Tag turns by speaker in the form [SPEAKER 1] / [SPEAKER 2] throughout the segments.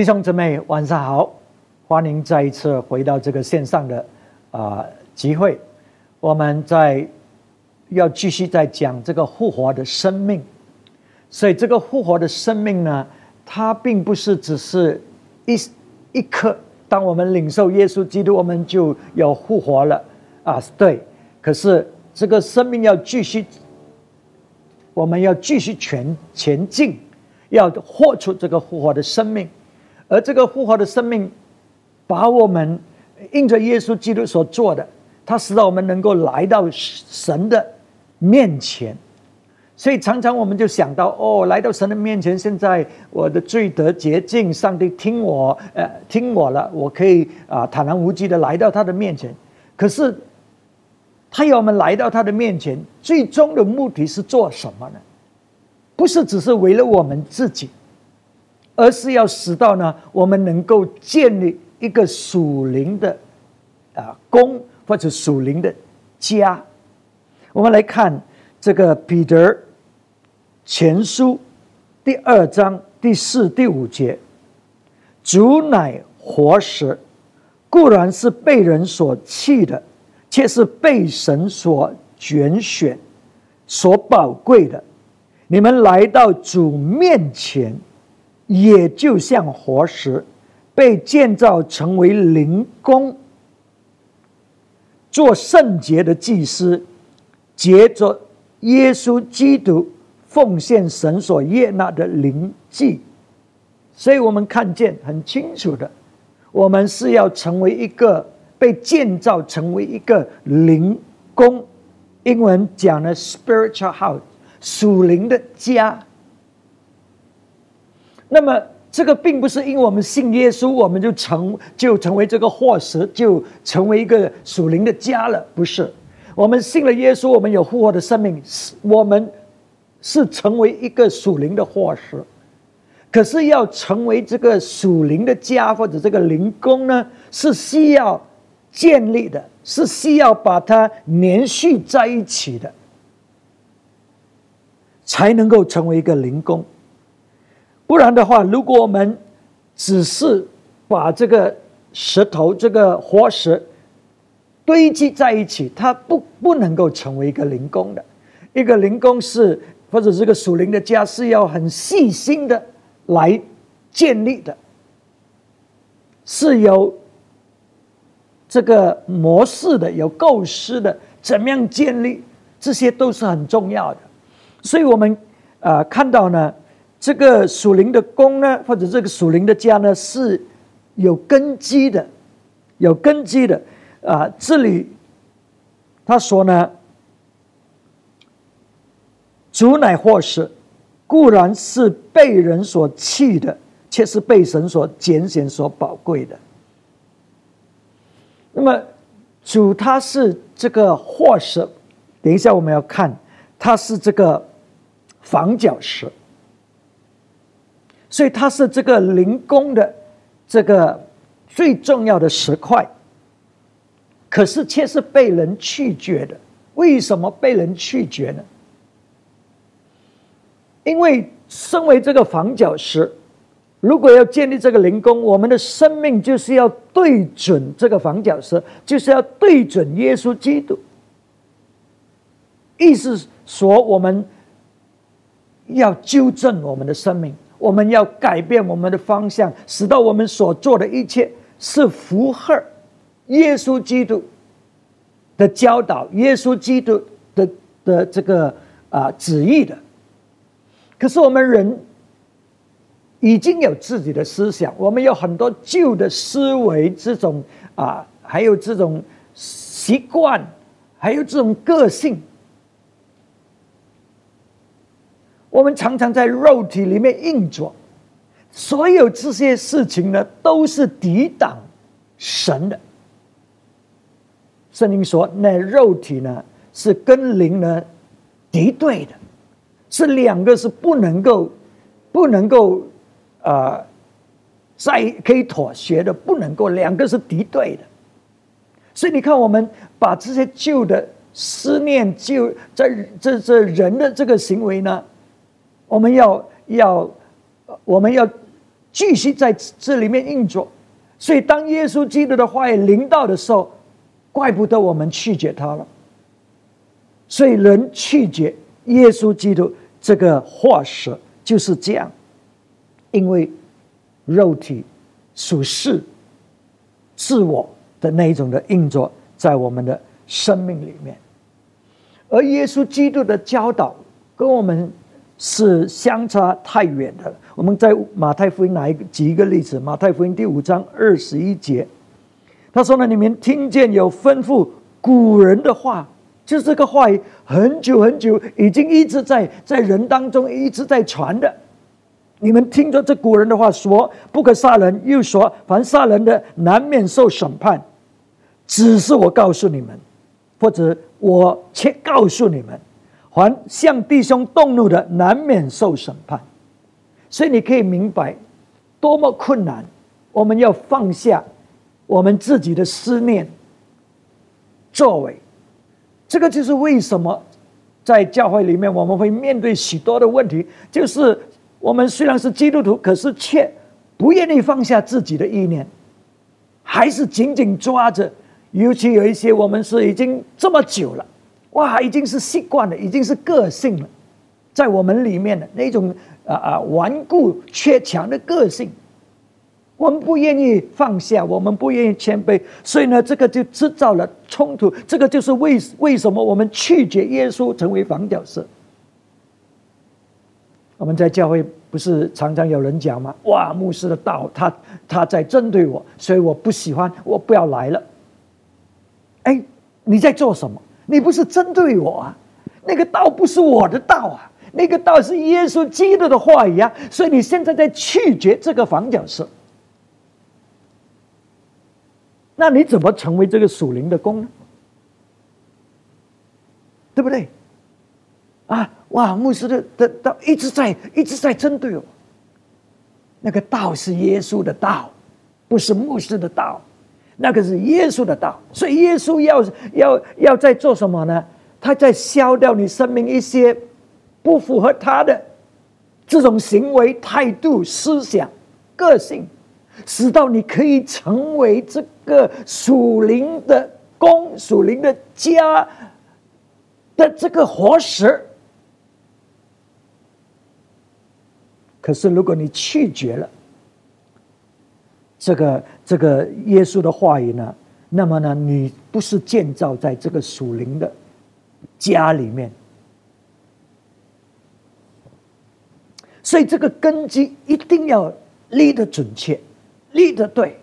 [SPEAKER 1] 弟兄姊妹，晚上好！欢迎再一次回到这个线上的啊集会。我们在要继续在讲这个复活的生命，所以这个复活的生命呢，它并不是只是一一刻，当我们领受耶稣基督，我们就要复活了啊。对，可是这个生命要继续，我们要继续前前进，要活出这个复活的生命。而这个复活的生命，把我们印着耶稣基督所做的，它使到我们能够来到神的面前。所以常常我们就想到，哦，来到神的面前，现在我的罪得洁净，上帝听我，呃，听我了，我可以啊坦然无惧的来到他的面前。可是，他要我们来到他的面前，最终的目的是做什么呢？不是只是为了我们自己。而是要使到呢，我们能够建立一个属灵的啊宫或者属灵的家。我们来看这个彼得前书第二章第四、第五节：“主乃活石，固然是被人所弃的，却是被神所拣选、所宝贵的。你们来到主面前。”也就像活石，被建造成为灵宫，做圣洁的祭司，接着耶稣基督奉献神所悦纳的灵祭。所以我们看见很清楚的，我们是要成为一个被建造成为一个灵宫，英文讲的 spiritual house，属灵的家。那么，这个并不是因为我们信耶稣，我们就成就成为这个祸石，就成为一个属灵的家了。不是，我们信了耶稣，我们有复活的生命，是我们是成为一个属灵的祸石。可是要成为这个属灵的家或者这个灵宫呢，是需要建立的，是需要把它连续在一起的，才能够成为一个灵宫。不然的话，如果我们只是把这个石头、这个活石堆积在一起，它不不能够成为一个灵工的。一个灵工是或者这个属灵的家是要很细心的来建立的，是有这个模式的、有构思的，怎么样建立，这些都是很重要的。所以我们啊看到呢。这个属灵的宫呢，或者这个属灵的家呢，是有根基的，有根基的啊。这里他说呢，主乃或是固然是被人所弃的，却是被神所拣选、所宝贵的。那么主他是这个或是，等一下我们要看，他是这个房角石。所以它是这个灵宫的这个最重要的石块，可是却是被人拒绝的。为什么被人拒绝呢？因为身为这个房角石，如果要建立这个灵宫，我们的生命就是要对准这个房角石，就是要对准耶稣基督。意思说，我们要纠正我们的生命。我们要改变我们的方向，使到我们所做的一切是符合耶稣基督的教导、耶稣基督的的这个啊旨意的。可是我们人已经有自己的思想，我们有很多旧的思维，这种啊，还有这种习惯，还有这种个性。我们常常在肉体里面运作，所有这些事情呢，都是抵挡神的。圣经说，那肉体呢是跟灵呢敌对的，是两个是不能够不能够呃在可以妥协的，不能够两个是敌对的。所以你看，我们把这些旧的思念、旧在这这人的这个行为呢。我们要要，我们要继续在这里面运作。所以，当耶稣基督的话语临到的时候，怪不得我们拒绝他了。所以，人拒绝耶稣基督这个话语就是这样，因为肉体属世、自我的那一种的运作在我们的生命里面，而耶稣基督的教导跟我们。是相差太远的。我们在马太福音来举一个例子，马太福音第五章二十一节，他说呢：“你们听见有吩咐古人的话，就是这个话语很久很久已经一直在在人当中一直在传的。你们听着这古人的话说，不可杀人，又说凡杀人的难免受审判。只是我告诉你们，或者我却告诉你们。”还向弟兄动怒的，难免受审判。所以你可以明白，多么困难。我们要放下我们自己的思念、作为。这个就是为什么在教会里面我们会面对许多的问题。就是我们虽然是基督徒，可是却不愿意放下自己的意念，还是紧紧抓着。尤其有一些我们是已经这么久了。哇，已经是习惯了，已经是个性了，在我们里面的那种啊啊顽固缺强的个性，我们不愿意放下，我们不愿意谦卑，所以呢，这个就制造了冲突。这个就是为为什么我们拒绝耶稣成为房角色。我们在教会不是常常有人讲吗？哇，牧师的道，他他在针对我，所以我不喜欢，我不要来了。哎，你在做什么？你不是针对我啊？那个道不是我的道啊，那个道是耶稣基督的话语啊。所以你现在在拒绝这个房角色，那你怎么成为这个属灵的公呢？对不对？啊，哇，牧师的的道一直在一直在针对我。那个道是耶稣的道，不是牧师的道。那个是耶稣的道，所以耶稣要要要在做什么呢？他在消掉你生命一些不符合他的这种行为、态度、思想、个性，使到你可以成为这个属灵的公、属灵的家的这个活石。可是，如果你拒绝了这个，这个耶稣的话语呢？那么呢，你不是建造在这个属灵的家里面，所以这个根基一定要立得准确，立得对。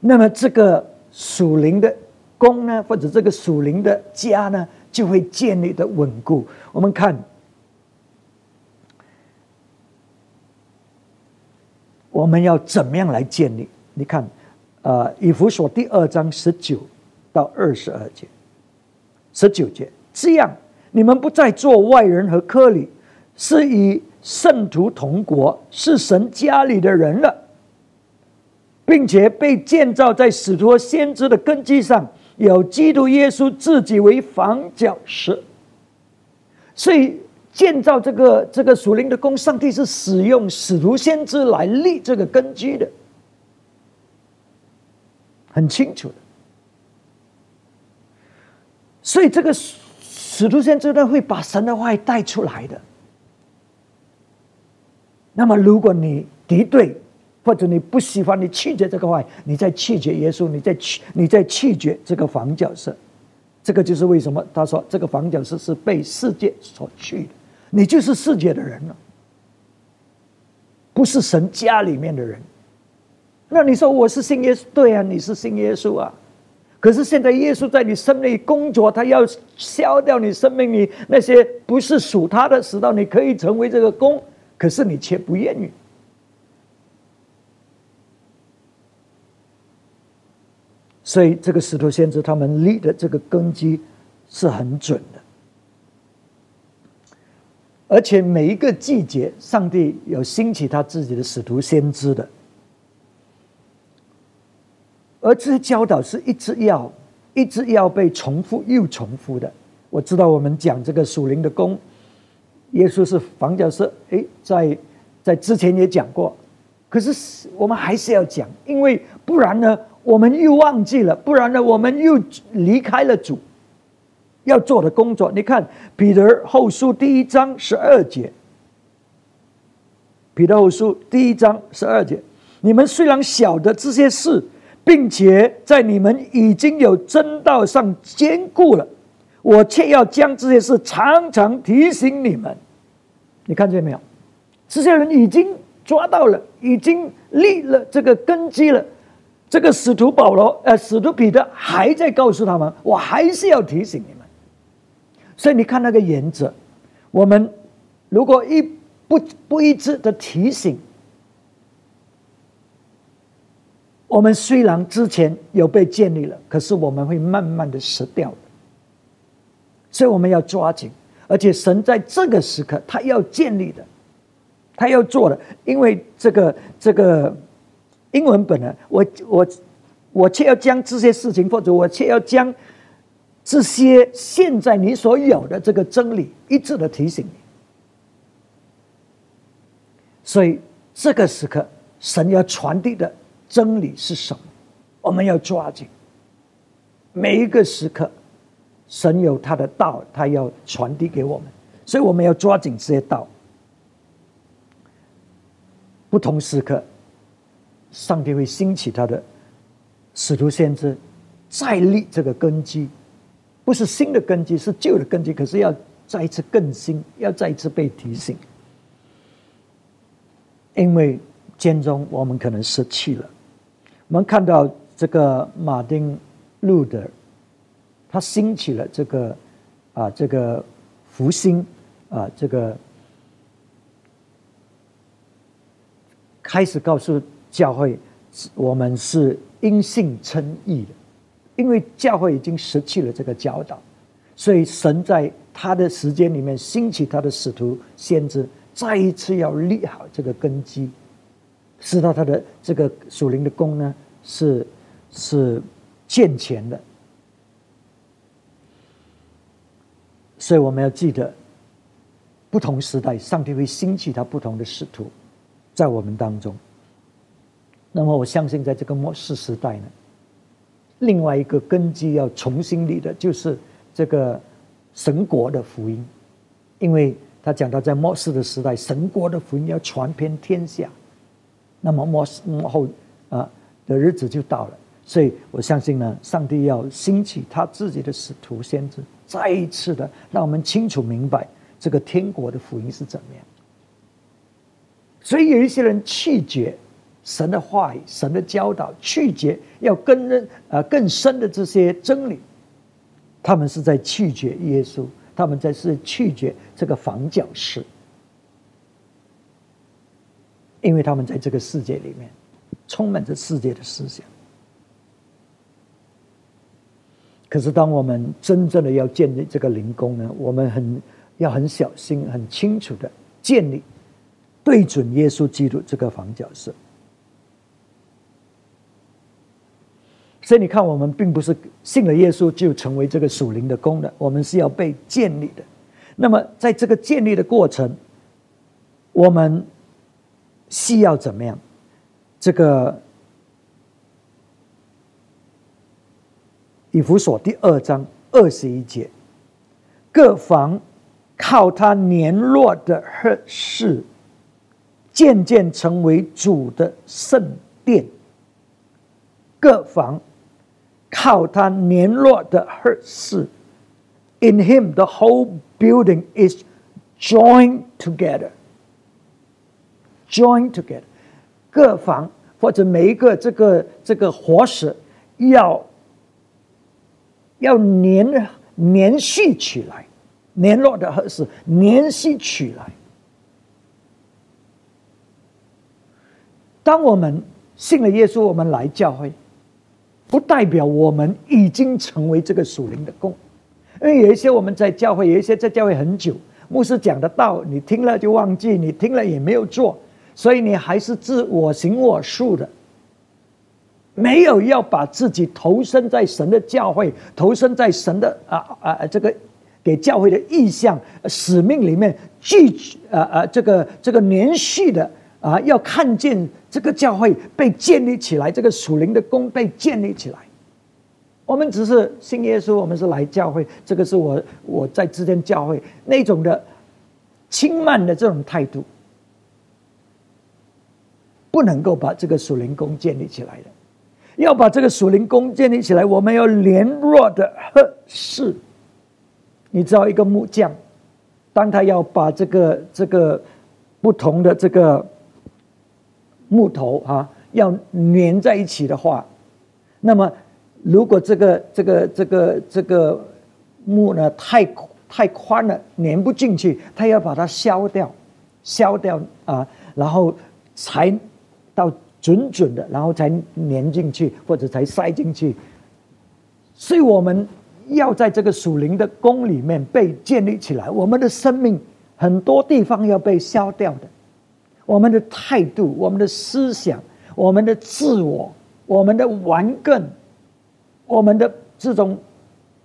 [SPEAKER 1] 那么这个属灵的宫呢，或者这个属灵的家呢，就会建立的稳固。我们看。我们要怎么样来建立？你看，呃，以弗所第二章十九到二十二节，十九节，这样你们不再做外人和客里，是以圣徒同国，是神家里的人了，并且被建造在使徒先知的根基上，有基督耶稣自己为房角石，所以。建造这个这个属灵的宫，上帝是使用使徒先知来立这个根基的，很清楚的。所以这个使徒先知呢，会把神的话带出来的。那么，如果你敌对，或者你不喜欢，你拒绝这个话，你在拒绝耶稣，你在拒你在拒绝这个房角色，这个就是为什么他说这个房角色是被世界所去的。你就是世界的人了，不是神家里面的人。那你说我是信耶稣，对啊，你是信耶稣啊。可是现在耶稣在你生命里工作，他要消掉你生命里那些不是属他的，使到你可以成为这个工，可是你却不愿意。所以这个石头先知他们立的这个根基是很准的。而且每一个季节，上帝有兴起他自己的使徒先知的，而这些教导是一直要、一直要被重复又重复的。我知道我们讲这个属灵的功，耶稣是房角石，哎，在在之前也讲过，可是我们还是要讲，因为不然呢，我们又忘记了；不然呢，我们又离开了主。要做的工作。你看《彼得后书》第一章十二节，《彼得后书》第一章十二节：你们虽然晓得这些事，并且在你们已经有真道上坚固了，我却要将这些事常常提醒你们。你看见没有？这些人已经。抓到了，已经立了这个根基了。这个使徒保罗，呃，使徒彼得还在告诉他们，我还是要提醒你们。所以你看那个原则，我们如果一不不一致的提醒，我们虽然之前有被建立了，可是我们会慢慢的失掉的。所以我们要抓紧，而且神在这个时刻，他要建立的。他要做的，因为这个这个英文本呢，我我我却要将这些事情，或者我却要将这些现在你所有的这个真理一致的提醒你。所以这个时刻，神要传递的真理是什么？我们要抓紧每一个时刻，神有他的道，他要传递给我们，所以我们要抓紧这些道。不同时刻，上帝会兴起他的使徒先知，再立这个根基，不是新的根基，是旧的根基。可是要再一次更新，要再一次被提醒，因为间中我们可能失去了。我们看到这个马丁路德，他兴起了这个啊，这个福星啊，这个。开始告诉教会，我们是因信称义的，因为教会已经失去了这个教导，所以神在他的时间里面兴起他的使徒先知，再一次要立好这个根基，使到他的这个属灵的功呢是是健全的。所以我们要记得，不同时代，上帝会兴起他不同的使徒。在我们当中，那么我相信，在这个末世时代呢，另外一个根基要重新立的，就是这个神国的福音，因为他讲到在末世的时代，神国的福音要传遍天下，那么末世末后啊的日子就到了，所以我相信呢，上帝要兴起他自己的使徒先知，再一次的让我们清楚明白这个天国的福音是怎么样。所以有一些人拒绝神的话语、神的教导，拒绝要更认啊更深的这些真理，他们是在拒绝耶稣，他们在是拒绝这个房角石，因为他们在这个世界里面充满着世界的思想。可是，当我们真正的要建立这个灵宫呢，我们很要很小心、很清楚的建立。对准耶稣基督这个房角石，所以你看，我们并不是信了耶稣就成为这个属灵的功的，我们是要被建立的。那么，在这个建立的过程，我们需要怎么样？这个以弗所第二章二十一节，各房靠他年弱的合事。渐渐成为主的圣殿，各房靠他联络的合适。In him, the whole building is joined together. Joined together，各房或者每一个这个这个活石要要连连续起来，联络的合适，联系起来。当我们信了耶稣，我们来教会，不代表我们已经成为这个属灵的共。因为有一些我们在教会，有一些在教会很久，牧师讲的道你听了就忘记，你听了也没有做，所以你还是自我行我素的，没有要把自己投身在神的教会，投身在神的啊啊这个给教会的意向使命里面，具啊啊这个这个连续的。啊，要看见这个教会被建立起来，这个属灵的功被建立起来。我们只是信耶稣，我们是来教会，这个是我我在之间教会那种的轻慢的这种态度，不能够把这个属灵功建立起来的。要把这个属灵功建立起来，我们要联络的合适。你知道，一个木匠，当他要把这个这个不同的这个木头啊，要粘在一起的话，那么如果这个这个这个这个木呢太太宽了，粘不进去，他要把它削掉，削掉啊，然后才到。准准的，然后才粘进去，或者才塞进去。所以我们要在这个属灵的宫里面被建立起来。我们的生命很多地方要被消掉的，我们的态度、我们的思想、我们的自我、我们的顽梗、我们的这种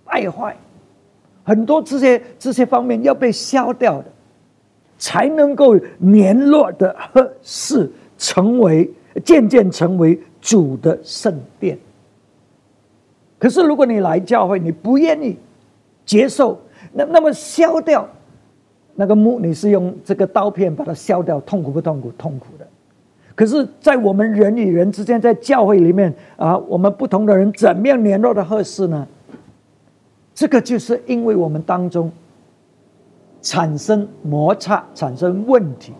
[SPEAKER 1] 败坏，很多这些这些方面要被消掉的，才能够联络的合适成为。渐渐成为主的圣殿。可是，如果你来教会，你不愿意接受，那那么消掉那个木，你是用这个刀片把它削掉，痛苦不痛苦？痛苦的。可是，在我们人与人之间，在教会里面啊，我们不同的人怎么样联络的合适呢？这个就是因为我们当中产生摩擦，产生问题。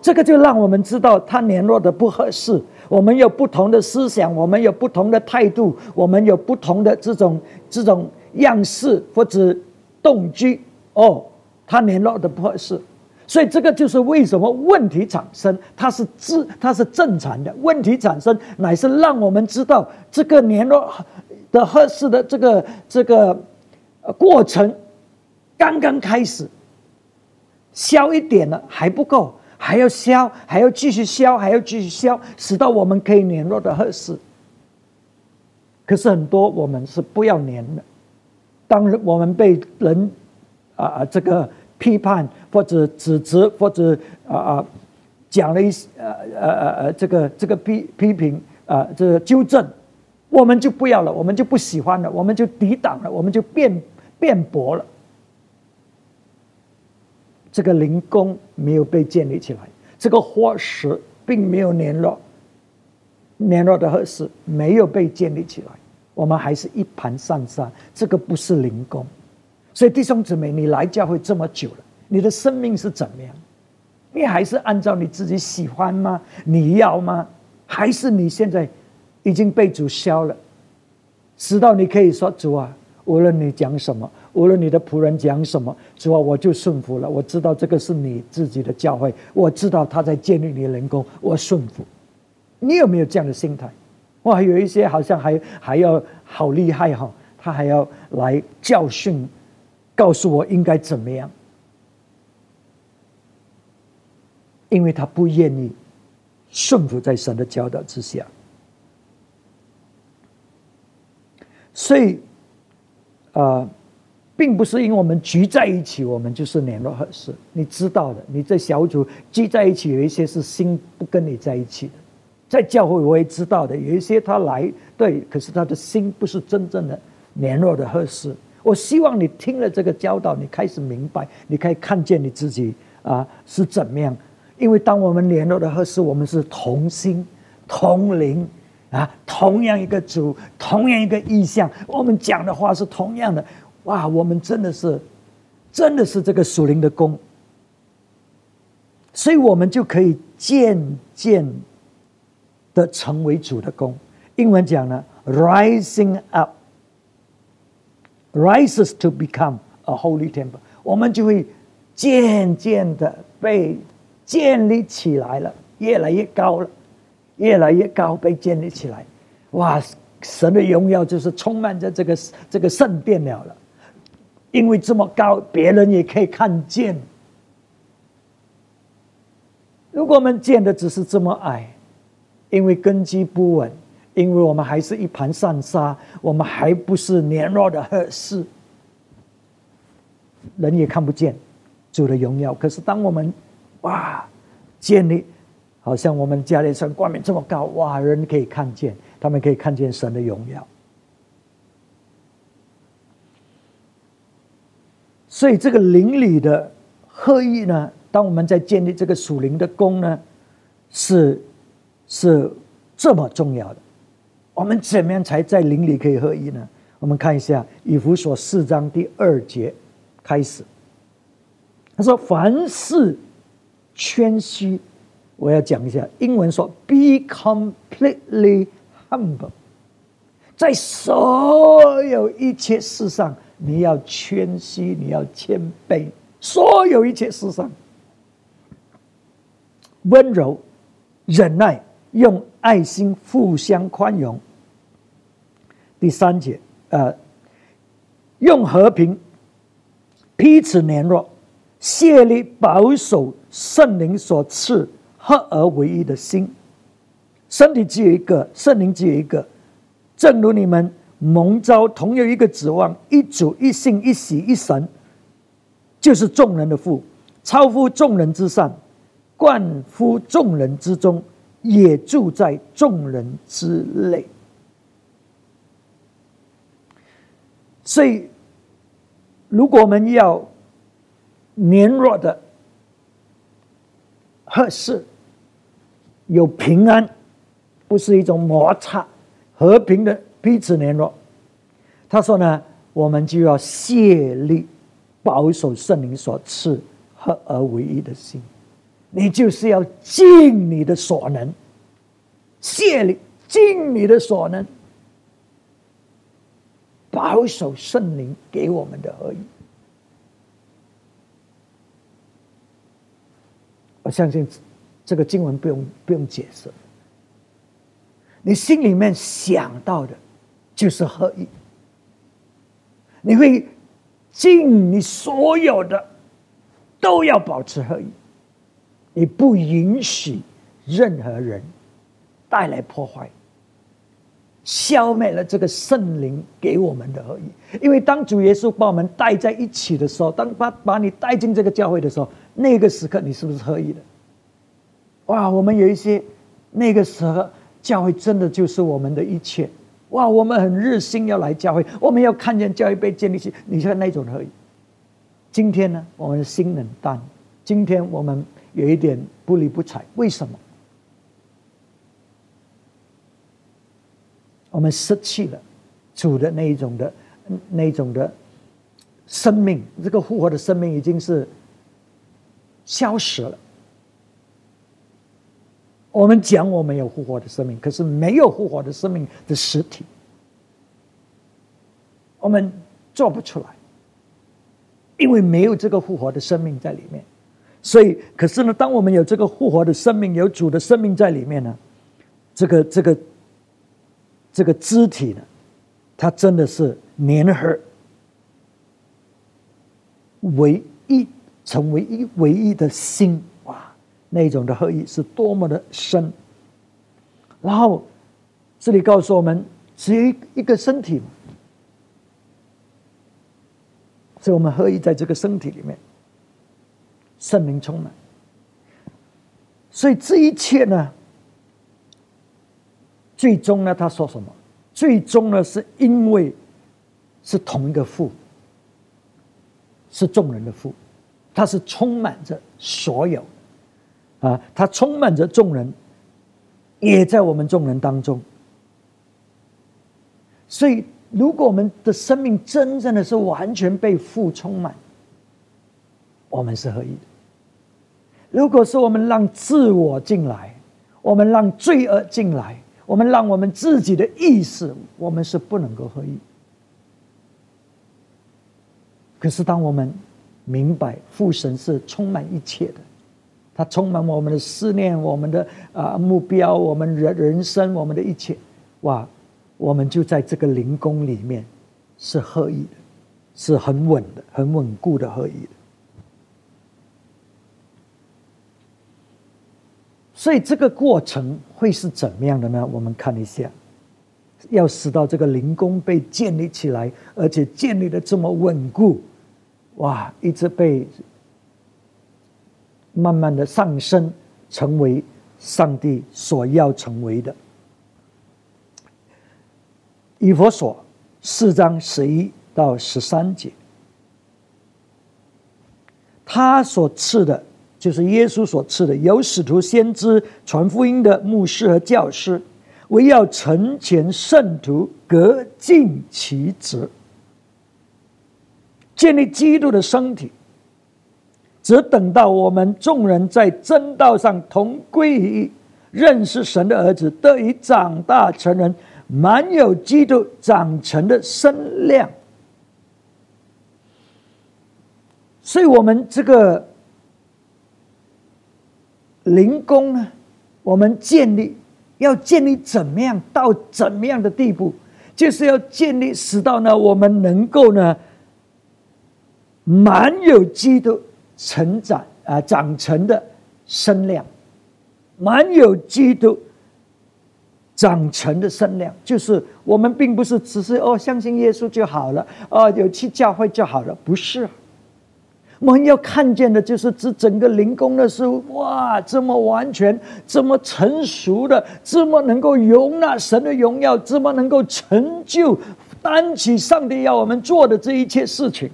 [SPEAKER 1] 这个就让我们知道他联络的不合适。我们有不同的思想，我们有不同的态度，我们有不同的这种这种样式或者动机。哦，他联络的不合适，所以这个就是为什么问题产生。它是自它是正常的问题产生，乃是让我们知道这个联络的合适的这个这个过程刚刚开始，消一点了还不够。还要消，还要继续消，还要继续消，使到我们可以联络的合适。可是很多我们是不要粘的。当我们被人啊啊这个批判或者指责或者啊啊讲了一些呃呃呃这个这个批批评啊这纠正，我们就不要了，我们就不喜欢了，我们就抵挡了，我们就辩辩驳了。这个灵宫没有被建立起来，这个火石并没有联络，联络的合适没有被建立起来，我们还是一盘散沙。这个不是灵工，所以弟兄姊妹，你来教会这么久了，你的生命是怎么样？你还是按照你自己喜欢吗？你要吗？还是你现在已经被主消了，直到你可以说主啊，无论你讲什么。无论你的仆人讲什么，主啊，我就顺服了。我知道这个是你自己的教会，我知道他在建立你的人工，我顺服。你有没有这样的心态？哇，有一些好像还还要好厉害哈，他还要来教训，告诉我应该怎么样，因为他不愿意顺服在神的教导之下，所以，啊。并不是因为我们聚在一起，我们就是联络合适。你知道的，你在小组聚在一起，有一些是心不跟你在一起的。在教会我也知道的，有一些他来对，可是他的心不是真正的联络的合适。我希望你听了这个教导，你开始明白，你可以看见你自己啊是怎么样。因为当我们联络的合适，我们是同心同灵啊，同样一个主，同样一个意向，我们讲的话是同样的。哇，我们真的是，真的是这个属灵的功，所以我们就可以渐渐的成为主的功。英文讲呢，rising up Rises to become a holy temple，我们就会渐渐的被建立起来了，越来越高了，越来越高被建立起来。哇，神的荣耀就是充满着这个这个圣殿了了。因为这么高，别人也可以看见。如果我们建的只是这么矮，因为根基不稳，因为我们还是一盘散沙，我们还不是年弱的合适，人也看不见主的荣耀。可是当我们哇建立好像我们家里神冠冕这么高，哇，人可以看见，他们可以看见神的荣耀。所以这个灵里的合一呢，当我们在建立这个属灵的宫呢，是是这么重要的。我们怎么样才在灵里可以合一呢？我们看一下以弗所四章第二节开始，他说：“凡事谦虚。”我要讲一下英文说：“Be completely humble。”在所有一切事上，你要谦虚，你要谦卑。所有一切事上，温柔、忍耐，用爱心互相宽容。第三节，呃，用和平彼此联络，竭力保守圣灵所赐。合而为一的心，身体只有一个，圣灵只有一个。正如你们蒙召同有一个指望，一主一信一喜一神，就是众人的父，超乎众人之上，冠乎众人之中，也住在众人之内。所以，如果我们要年弱的合适。有平安，不是一种摩擦，和平的彼此联络。他说呢，我们就要竭力保守圣灵所赐合而为一的心。你就是要尽你的所能，竭力尽你的所能，保守圣灵给我们的合一。我相信。这个经文不用不用解释，你心里面想到的，就是合一。你会尽你所有的，都要保持合一，你不允许任何人带来破坏，消灭了这个圣灵给我们的合一。因为当主耶稣把我们带在一起的时候，当把把你带进这个教会的时候，那个时刻你是不是合一的？哇，我们有一些那个时候教会真的就是我们的一切。哇，我们很热心要来教会，我们要看见教会被建立起。你看那种而已。今天呢，我们心冷淡，今天我们有一点不理不睬。为什么？我们失去了主的那一种的那一种的生命，这个复活的生命已经是消失了。我们讲我们有复活的生命，可是没有复活的生命的实体，我们做不出来，因为没有这个复活的生命在里面。所以，可是呢，当我们有这个复活的生命，有主的生命在里面呢，这个这个这个肢体呢，它真的是粘合唯一，成为一唯一的心哇。那种的合一是多么的深，然后这里告诉我们，只有一一个身体，所以我们合一在这个身体里面，圣灵充满，所以这一切呢，最终呢，他说什么？最终呢，是因为是同一个父，是众人的父，他是充满着所有。啊，他充满着众人，也在我们众人当中。所以，如果我们的生命真正的是完全被父充满，我们是合一的。如果是我们让自我进来，我们让罪恶进来，我们让我们自己的意识，我们是不能够合一。可是，当我们明白父神是充满一切的。他充满我们的思念，我们的啊目标，我们人人生，我们的一切，哇！我们就在这个灵宫里面，是合一的，是很稳的、很稳固的合一的。所以这个过程会是怎么样的呢？我们看一下，要使到这个灵宫被建立起来，而且建立的这么稳固，哇！一直被。慢慢的上升，成为上帝所要成为的。以佛所四章十一到十三节，他所赐的，就是耶稣所赐的，有使徒、先知、传福音的牧师和教师，为要成全圣徒，各尽其职，建立基督的身体。只等到我们众人在真道上同归于一，认识神的儿子，得以长大成人，满有基督长成的身量。所以，我们这个灵宫呢，我们建立要建立怎么样到怎么样的地步，就是要建立使到呢，我们能够呢，满有基督。成长啊，长成的身量，满有基督长成的身量，就是我们并不是只是哦相信耶稣就好了，哦有去教会就好了，不是。我们要看见的就是这整个灵宫的是哇，这么完全，这么成熟的，这么能够容纳神的荣耀，这么能够成就担起上帝要我们做的这一切事情。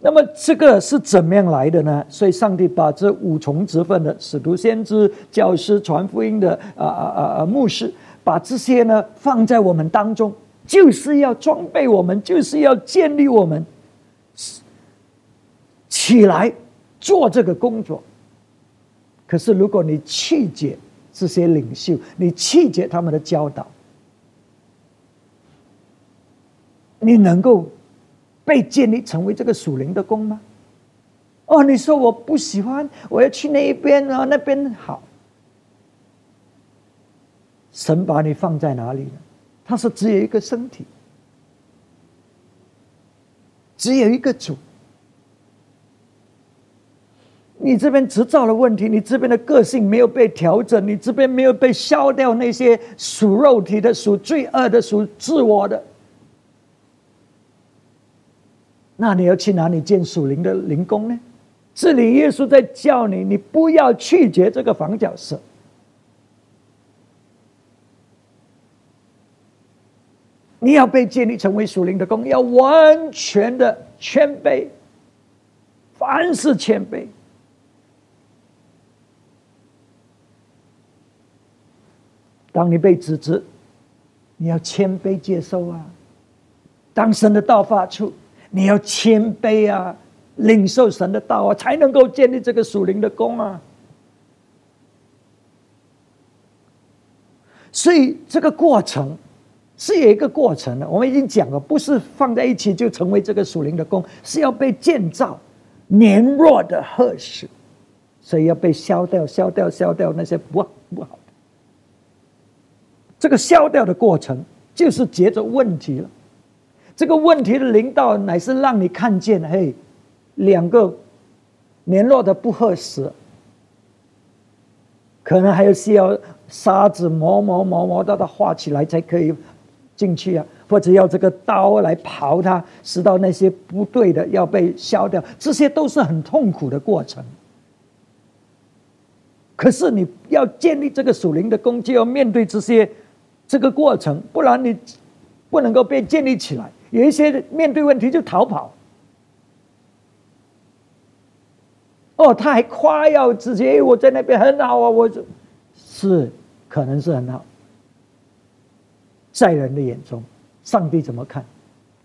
[SPEAKER 1] 那么这个是怎么样来的呢？所以上帝把这五重职分的使徒、先知、教师、传福音的啊啊啊啊牧师，把这些呢放在我们当中，就是要装备我们，就是要建立我们起来做这个工作。可是如果你气解这些领袖，你气解他们的教导，你能够？被建立成为这个属灵的宫吗？哦，你说我不喜欢，我要去那一边啊，那边好。神把你放在哪里呢？他说只有一个身体，只有一个主。你这边执照的问题，你这边的个性没有被调整，你这边没有被消掉那些属肉体的、属罪恶的、属自我的。那你要去哪里建属灵的灵宫呢？这里耶稣在叫你，你不要拒绝这个房角石。你要被建立成为属灵的宫，要完全的谦卑，凡事谦卑。当你被指责，你要谦卑接受啊。当神的道发出。你要谦卑啊，领受神的道啊，才能够建立这个属灵的功啊。所以这个过程是有一个过程的，我们已经讲了，不是放在一起就成为这个属灵的功，是要被建造年弱的褐石，所以要被消掉、消掉、消掉那些不不好。这个消掉的过程，就是解决问题了。这个问题的领导乃是让你看见，嘿，两个联络的不合适，可能还有需要沙子磨磨磨磨到它化起来才可以进去啊，或者要这个刀来刨它，使到那些不对的要被消掉，这些都是很痛苦的过程。可是你要建立这个属灵的功，就要面对这些这个过程，不然你不能够被建立起来。有一些面对问题就逃跑，哦，他还夸耀自己，我在那边很好啊，我是可能是很好，在人的眼中，上帝怎么看？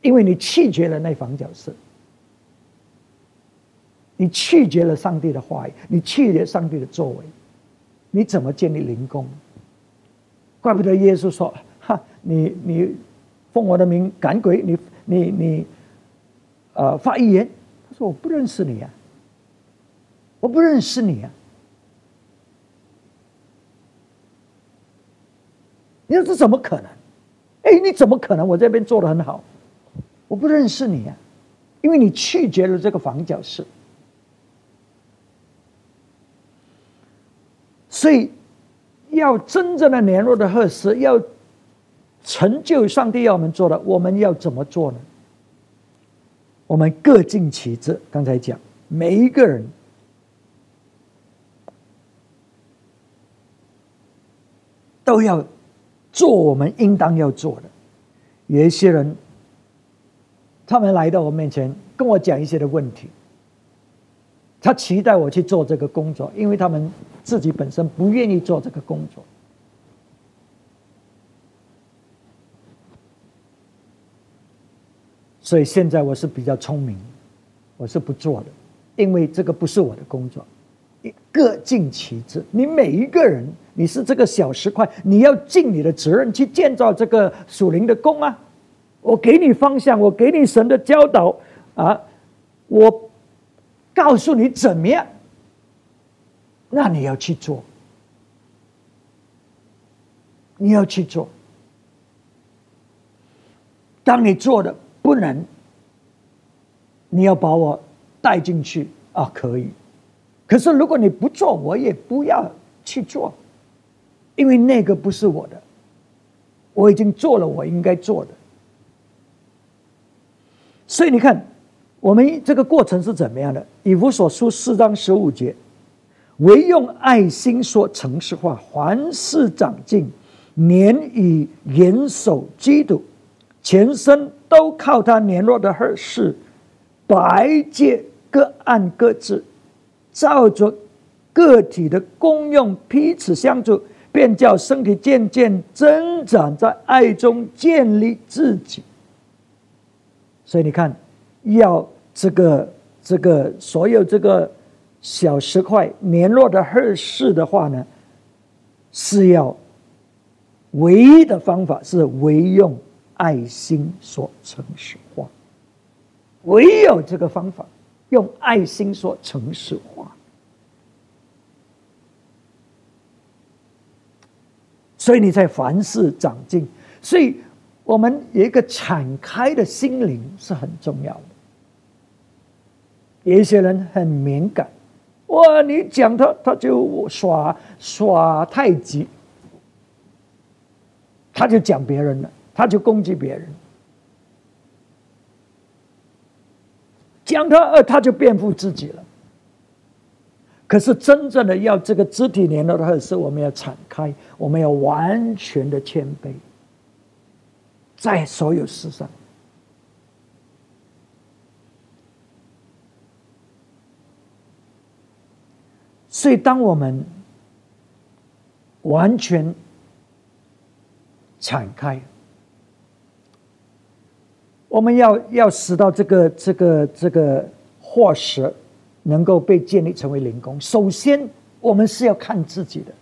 [SPEAKER 1] 因为你拒绝了那房角色，你拒绝了上帝的话语，你拒绝上帝的作为，你怎么建立灵工？怪不得耶稣说：“哈，你你。”奉我的名赶鬼，你你你，呃，发预言。他说：“我不认识你呀，我不认识你呀。”你说这怎么可能？哎，你怎么可能？我这边做的很好，我不认识你呀，因为你拒绝了这个房角石。所以，要真正的联络的合适，要成就上帝要我们做的，我们要怎么做呢？我们各尽其职。刚才讲，每一个人都要做我们应当要做的。有一些人，他们来到我面前，跟我讲一些的问题，他期待我去做这个工作，因为他们。自己本身不愿意做这个工作。所以现在我是比较聪明，我是不做的，因为这个不是我的工作。各尽其职，你每一个人，你是这个小石块，你要尽你的责任去建造这个属灵的宫啊！我给你方向，我给你神的教导啊，我告诉你怎么样，那你要去做，你要去做。当你做的。不能，你要把我带进去啊？可以，可是如果你不做，我也不要去做，因为那个不是我的，我已经做了我应该做的。所以你看，我们这个过程是怎么样的？以弗所书四章十五节，唯用爱心说诚实话，凡事长进，年以严守基督，全身。都靠他联络的合适，百界各按各自，照着个体的功用彼此相助，便叫身体渐渐增长，在爱中建立自己。所以你看，要这个这个所有这个小石块联络的合适的话呢，是要唯一的方法是唯用。爱心说诚实话，唯有这个方法，用爱心说诚实话，所以你在凡事长进。所以，我们有一个敞开的心灵是很重要的。有一些人很敏感，哇！你讲他，他就耍耍太极，他就讲别人了。他就攻击别人，讲他呃，他就辩护自己了。可是真正的要这个肢体联络的，是我们要敞开，我们要完全的谦卑，在所有事上。所以，当我们完全敞开。我们要要使到这个这个这个化石能够被建立成为灵工，首先我们是要看自己的，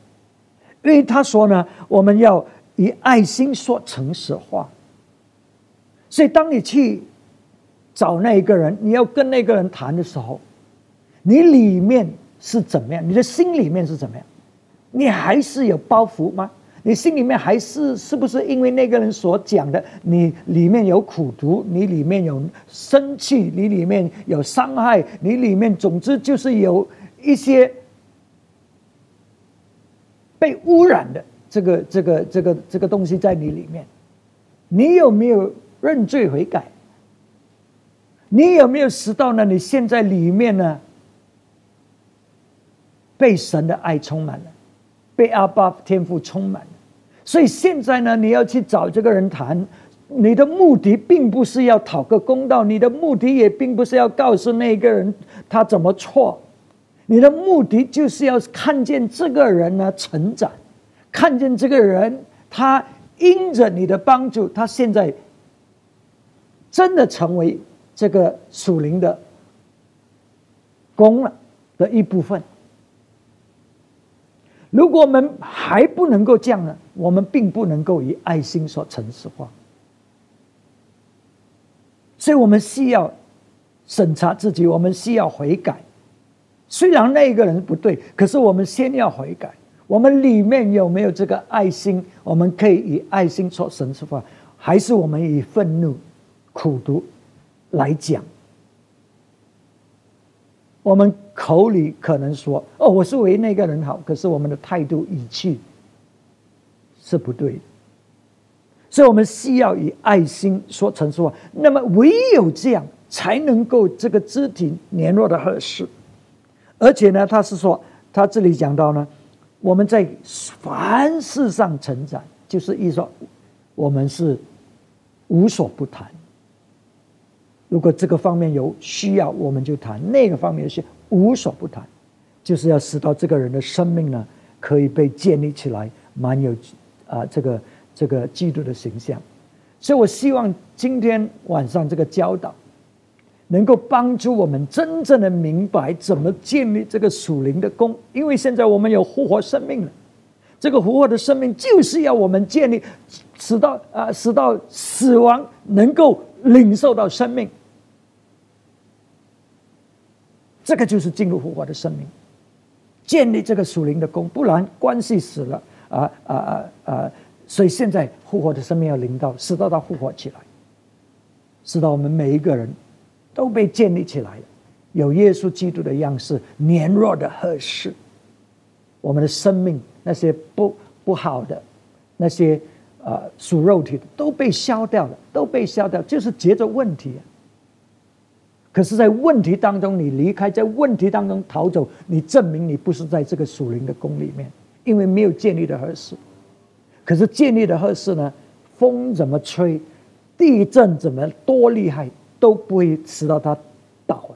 [SPEAKER 1] 因为他说呢，我们要以爱心说诚实话。所以当你去找那一个人，你要跟那个人谈的时候，你里面是怎么样？你的心里面是怎么样？你还是有包袱吗？你心里面还是是不是因为那个人所讲的，你里面有苦毒，你里面有生气，你里面有伤害，你里面总之就是有一些被污染的这个这个这个这个东西在你里面，你有没有认罪悔改？你有没有识到呢？你现在里面呢，被神的爱充满了。被阿巴天赋充满了，所以现在呢，你要去找这个人谈，你的目的并不是要讨个公道，你的目的也并不是要告诉那个人他怎么错，你的目的就是要看见这个人呢成长，看见这个人他因着你的帮助，他现在真的成为这个属灵的功了的一部分。如果我们还不能够这样呢，我们并不能够以爱心说诚实话。所以我们需要审查自己，我们需要悔改。虽然那个人不对，可是我们先要悔改。我们里面有没有这个爱心？我们可以以爱心说诚实话，还是我们以愤怒、苦毒来讲？我们口里可能说：“哦，我是为那个人好。”可是我们的态度语气是不对的，所以我们需要以爱心说陈述话。那么唯有这样，才能够这个肢体联络的合适。而且呢，他是说，他这里讲到呢，我们在凡事上成长，就是意思说，我们是无所不谈。如果这个方面有需要，我们就谈；那个方面是无所不谈，就是要使到这个人的生命呢，可以被建立起来，蛮有啊，这个这个基督的形象。所以我希望今天晚上这个教导，能够帮助我们真正的明白怎么建立这个属灵的功。因为现在我们有复活生命了，这个复活的生命就是要我们建立，使到啊，使到死亡能够领受到生命。这个就是进入复活的生命，建立这个属灵的功，不然关系死了啊啊啊啊！所以现在复活的生命要临到，使到它复活起来，使到我们每一个人都被建立起来，有耶稣基督的样式，年弱的合适，我们的生命那些不不好的那些啊属肉体的都被消掉了，都被消掉，就是结着问题。可是，在问题当中，你离开，在问题当中逃走，你证明你不是在这个属灵的宫里面，因为没有建立的合适。可是建立的合适呢？风怎么吹，地震怎么多厉害，都不会使到它倒。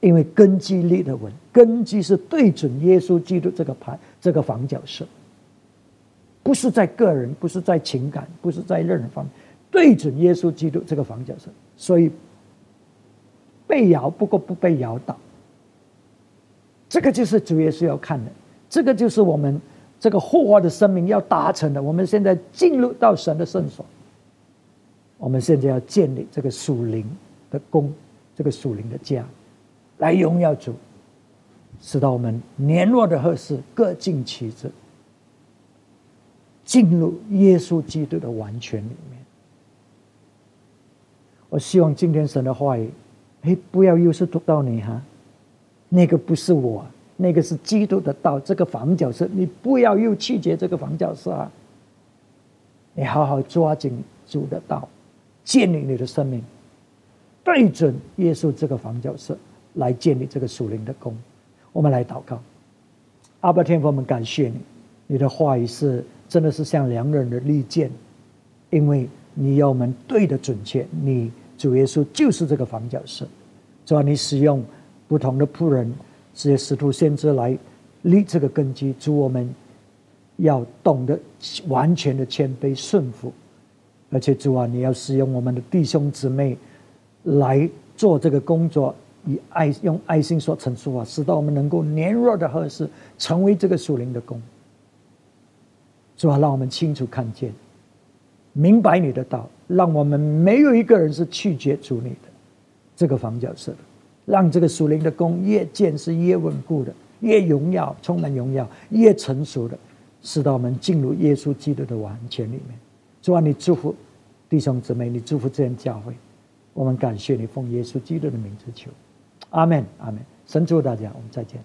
[SPEAKER 1] 因为根基立得稳，根基是对准耶稣基督这个牌，这个房角色，不是在个人，不是在情感，不是在任何方面。对准耶稣基督这个房角色，所以被摇不过不被摇倒，这个就是主耶稣要看的，这个就是我们这个复活的生命要达成的。我们现在进入到神的圣所，我们现在要建立这个属灵的宫，这个属灵的家，来荣耀主，使到我们年弱的合适各尽其职，进入耶稣基督的完全里面。我希望今天神的话语，哎，不要又是读到你哈，那个不是我，那个是基督的道，这个房角色，你不要又拒绝这个房角色啊！你好好抓紧主的道，建立你的生命，对准耶稣这个房角色来建立这个属灵的功。我们来祷告，阿爸天父，我们感谢你，你的话语是真的是像良人的利剑，因为。你要我们对的准确，你主耶稣就是这个房角色，主要你使用不同的仆人，这些使徒先知来立这个根基。主我们要懂得完全的谦卑顺服，而且主啊，你要使用我们的弟兄姊妹来做这个工作，以爱用爱心所陈述啊，使到我们能够年弱的合适，成为这个属灵的工。主啊，让我们清楚看见。明白你的道，让我们没有一个人是拒绝主你的这个房角色，让这个属灵的功越建是越稳固的，越荣耀充满荣耀，越成熟的，使到我们进入耶稣基督的完全里面。主啊，你祝福弟兄姊妹，你祝福这间教会，我们感谢你，奉耶稣基督的名字求，阿门，阿门。神祝大家，我们再见。